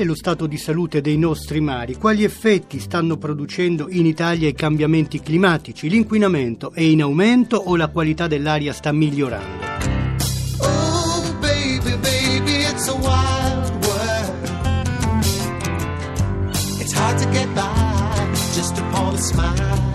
È lo stato di salute dei nostri mari? Quali effetti stanno producendo in Italia i cambiamenti climatici? L'inquinamento è in aumento o la qualità dell'aria sta migliorando? Oh, baby, baby, it's a wild world. It's hard to get by just upon a smile.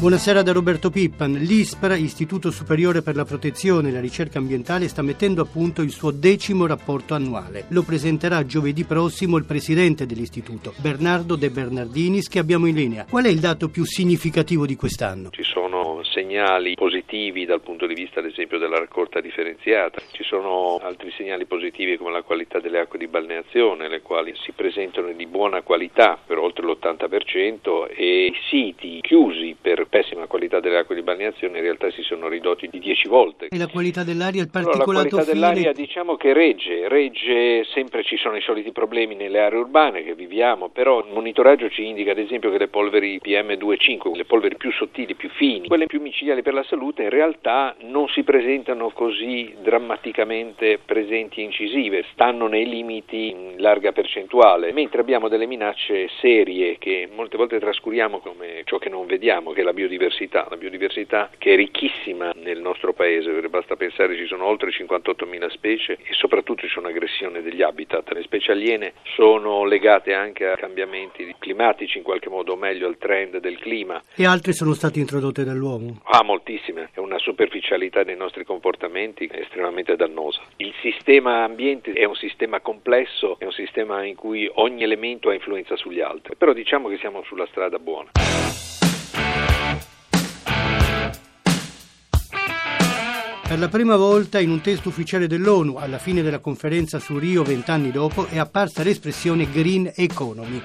Buonasera da Roberto Pippan. L'ISPRA, Istituto Superiore per la Protezione e la Ricerca Ambientale, sta mettendo a punto il suo decimo rapporto annuale. Lo presenterà giovedì prossimo il presidente dell'istituto, Bernardo De Bernardinis, che abbiamo in linea. Qual è il dato più significativo di quest'anno? Ci sono segnali positivi dal punto di vista ad esempio della raccolta differenziata, ci sono altri segnali positivi come la qualità delle acque di balneazione, le quali si presentano di buona qualità per oltre l'80% e i siti chiusi per pessima qualità delle acque di balneazione in realtà si sono ridotti di 10 volte. E la qualità dell'aria, il Allora, particolato la qualità fine? dell'aria diciamo che regge, regge sempre ci sono i soliti problemi nelle aree urbane che viviamo, però il monitoraggio ci indica ad esempio che le polveri PM2,5, le polveri più sottili, più fini, quelle più micidiali per la salute in realtà non si presentano così drammaticamente presenti e incisive, stanno nei limiti in larga percentuale, mentre abbiamo delle minacce serie che molte volte trascuriamo come ciò che non vediamo, che è la biodiversità, la biodiversità che è ricchissima nel nostro paese, basta pensare ci sono oltre 58.000 specie e soprattutto ci sono aggressioni degli habitat, le specie aliene sono legate anche a cambiamenti climatici in qualche modo, o meglio al trend del clima, E altre sono state introdotte dall'uomo. Ah, moltissime. È una superficialità dei nostri comportamenti estremamente dannosa. Il sistema ambiente è un sistema complesso, è un sistema in cui ogni elemento ha influenza sugli altri. Però diciamo che siamo sulla strada buona. Per la prima volta in un testo ufficiale dell'ONU, alla fine della conferenza su Rio vent'anni dopo, è apparsa l'espressione Green Economy.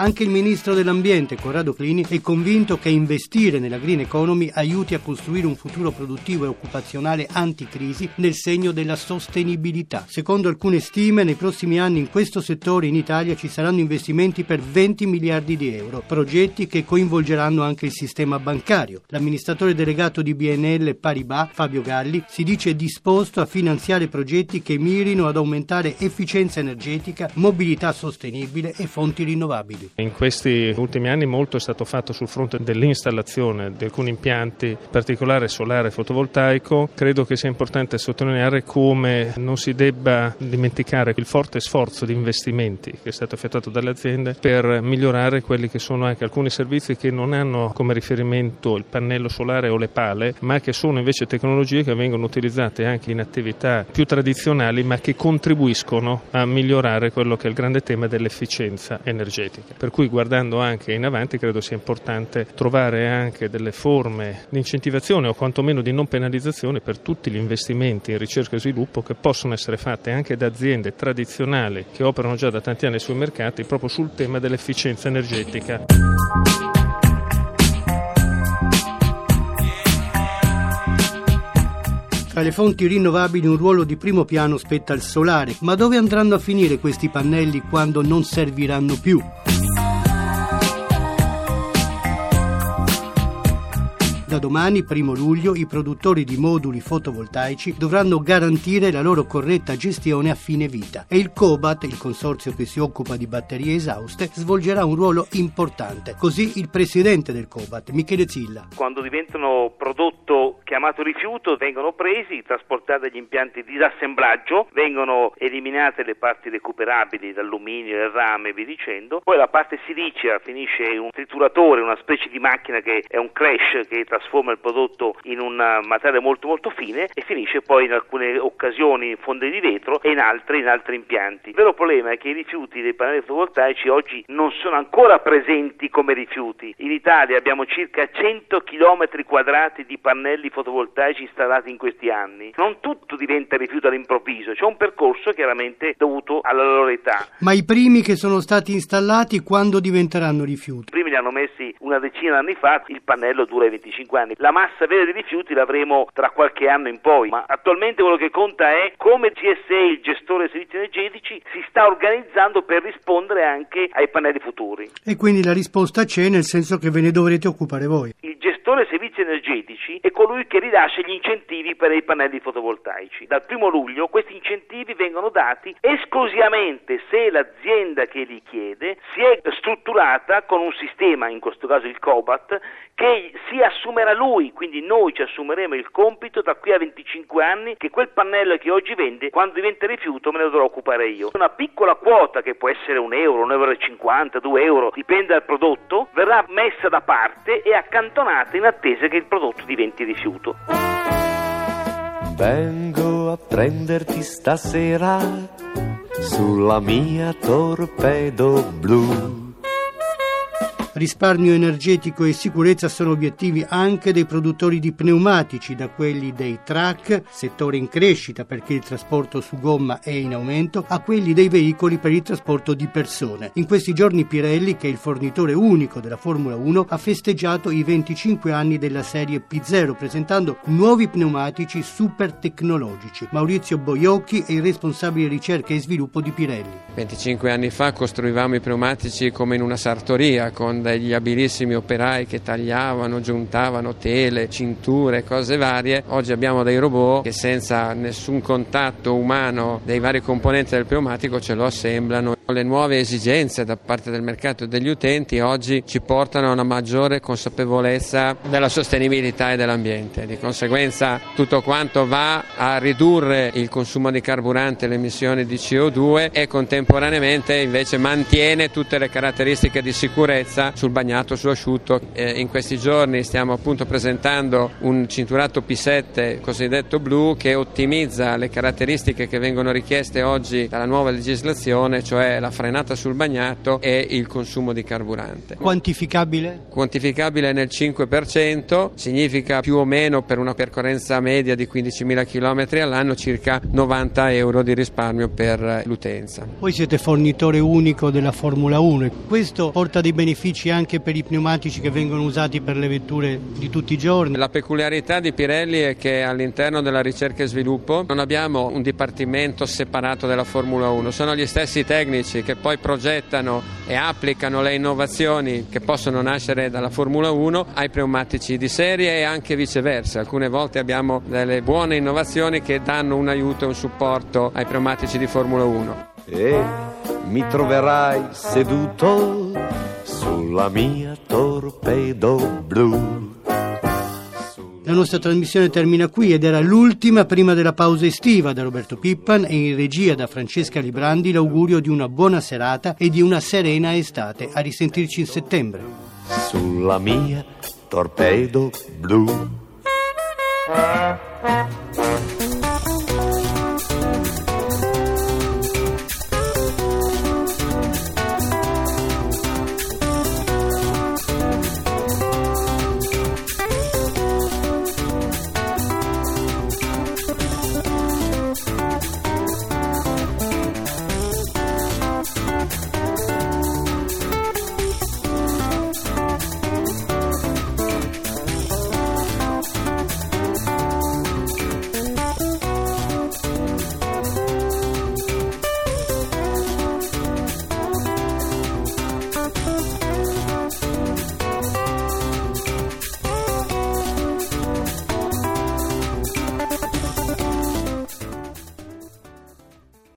Anche il ministro dell'Ambiente, Corrado Clini, è convinto che investire nella green economy aiuti a costruire un futuro produttivo e occupazionale anticrisi nel segno della sostenibilità. Secondo alcune stime, nei prossimi anni in questo settore in Italia ci saranno investimenti per 20 miliardi di euro, progetti che coinvolgeranno anche il sistema bancario. L'amministratore delegato di BNL Paribas, Fabio Galli, si dice disposto a finanziare progetti che mirino ad aumentare efficienza energetica, mobilità sostenibile e fonti rinnovabili. In questi ultimi anni molto è stato fatto sul fronte dell'installazione di alcuni impianti, in particolare solare e fotovoltaico. Credo che sia importante sottolineare come non si debba dimenticare il forte sforzo di investimenti che è stato effettuato dalle aziende per migliorare quelli che sono anche alcuni servizi che non hanno come riferimento il pannello solare o le pale, ma che sono invece tecnologie che vengono utilizzate anche in attività più tradizionali, ma che contribuiscono a migliorare quello che è il grande tema dell'efficienza energetica. Per cui guardando anche in avanti credo sia importante trovare anche delle forme di incentivazione o quantomeno di non penalizzazione per tutti gli investimenti in ricerca e sviluppo che possono essere fatte anche da aziende tradizionali che operano già da tanti anni sui mercati proprio sul tema dell'efficienza energetica. Tra le fonti rinnovabili un ruolo di primo piano spetta al solare, ma dove andranno a finire questi pannelli quando non serviranno più? Da domani, primo luglio, i produttori di moduli fotovoltaici dovranno garantire la loro corretta gestione a fine vita e il COBAT, il consorzio che si occupa di batterie esauste, svolgerà un ruolo importante. Così il presidente del COBAT, Michele Zilla. quando diventano prodotto chiamato rifiuto vengono presi, trasportati agli impianti di disassemblaggio, vengono eliminate le parti recuperabili, l'alluminio, il rame e dicendo, poi la parte silicea finisce in un trituratore, una specie di macchina che è un crash che trasforma trasforma il prodotto in un materiale molto molto fine e finisce poi in alcune occasioni in fonde di vetro e in altre in altri impianti. Il vero problema è che i rifiuti dei pannelli fotovoltaici oggi non sono ancora presenti come rifiuti. In Italia abbiamo circa 100 km quadrati di pannelli fotovoltaici installati in questi anni. Non tutto diventa rifiuto all'improvviso, c'è un percorso chiaramente dovuto alla loro età. Ma i primi che sono stati installati quando diventeranno rifiuti? I primi li hanno messi una decina di anni fa, il pannello dura 25 anni. La massa vera di rifiuti l'avremo tra qualche anno in poi, ma attualmente quello che conta è come GSE, il gestore dei servizi energetici, si sta organizzando per rispondere anche ai pannelli futuri. E quindi la risposta c'è nel senso che ve ne dovrete occupare voi. Il gestore dei servizi energetici è colui che rilascia gli incentivi per i pannelli fotovoltaici. Dal 1 luglio questi incentivi vengono dati esclusivamente se l'azienda che li chiede si è strutturata con un sistema, in questo caso il COBAT, che si assumerà lui, quindi noi ci assumeremo il compito da qui a 25 anni che quel pannello che oggi vende, quando diventa rifiuto me ne dovrò occupare io. Una piccola quota che può essere un euro, un euro e 50, due euro, dipende dal prodotto, verrà messa da parte e accantonata in attesa che il prodotto diventi rifiuto. Vengo a prenderti stasera sulla mia torpedo blu. Risparmio energetico e sicurezza sono obiettivi anche dei produttori di pneumatici, da quelli dei truck, settore in crescita perché il trasporto su gomma è in aumento, a quelli dei veicoli per il trasporto di persone. In questi giorni Pirelli, che è il fornitore unico della Formula 1, ha festeggiato i 25 anni della serie P0 presentando nuovi pneumatici super tecnologici. Maurizio Boiocchi è il responsabile ricerca e sviluppo di Pirelli. 25 anni fa costruivamo i pneumatici come in una sartoria con degli abilissimi operai che tagliavano, giuntavano tele, cinture, cose varie. Oggi abbiamo dei robot che senza nessun contatto umano dei vari componenti del pneumatico ce lo assemblano. Le nuove esigenze da parte del mercato e degli utenti oggi ci portano a una maggiore consapevolezza della sostenibilità e dell'ambiente. Di conseguenza tutto quanto va a ridurre il consumo di carburante e le emissioni di CO2 e contemporaneamente invece mantiene tutte le caratteristiche di sicurezza sul bagnato, su asciutto. In questi giorni stiamo appunto presentando un cinturato P7 cosiddetto blu che ottimizza le caratteristiche che vengono richieste oggi dalla nuova legislazione, cioè la frenata sul bagnato e il consumo di carburante. Quantificabile? Quantificabile nel 5%, significa più o meno per una percorrenza media di 15.000 km all'anno circa 90 euro di risparmio per l'utenza. Voi siete fornitore unico della Formula 1 e questo porta dei benefici anche per i pneumatici che vengono usati per le vetture di tutti i giorni. La peculiarità di Pirelli è che all'interno della ricerca e sviluppo non abbiamo un dipartimento separato della Formula 1, sono gli stessi tecnici che poi progettano e applicano le innovazioni che possono nascere dalla Formula 1 ai pneumatici di serie e anche viceversa. Alcune volte abbiamo delle buone innovazioni che danno un aiuto e un supporto ai pneumatici di Formula 1. E mi troverai seduto sulla mia torpedo blu. La nostra trasmissione termina qui ed era l'ultima prima della pausa estiva da Roberto Pippan e in regia da Francesca Librandi l'augurio di una buona serata e di una serena estate. A risentirci in settembre. Sulla mia torpedo blu.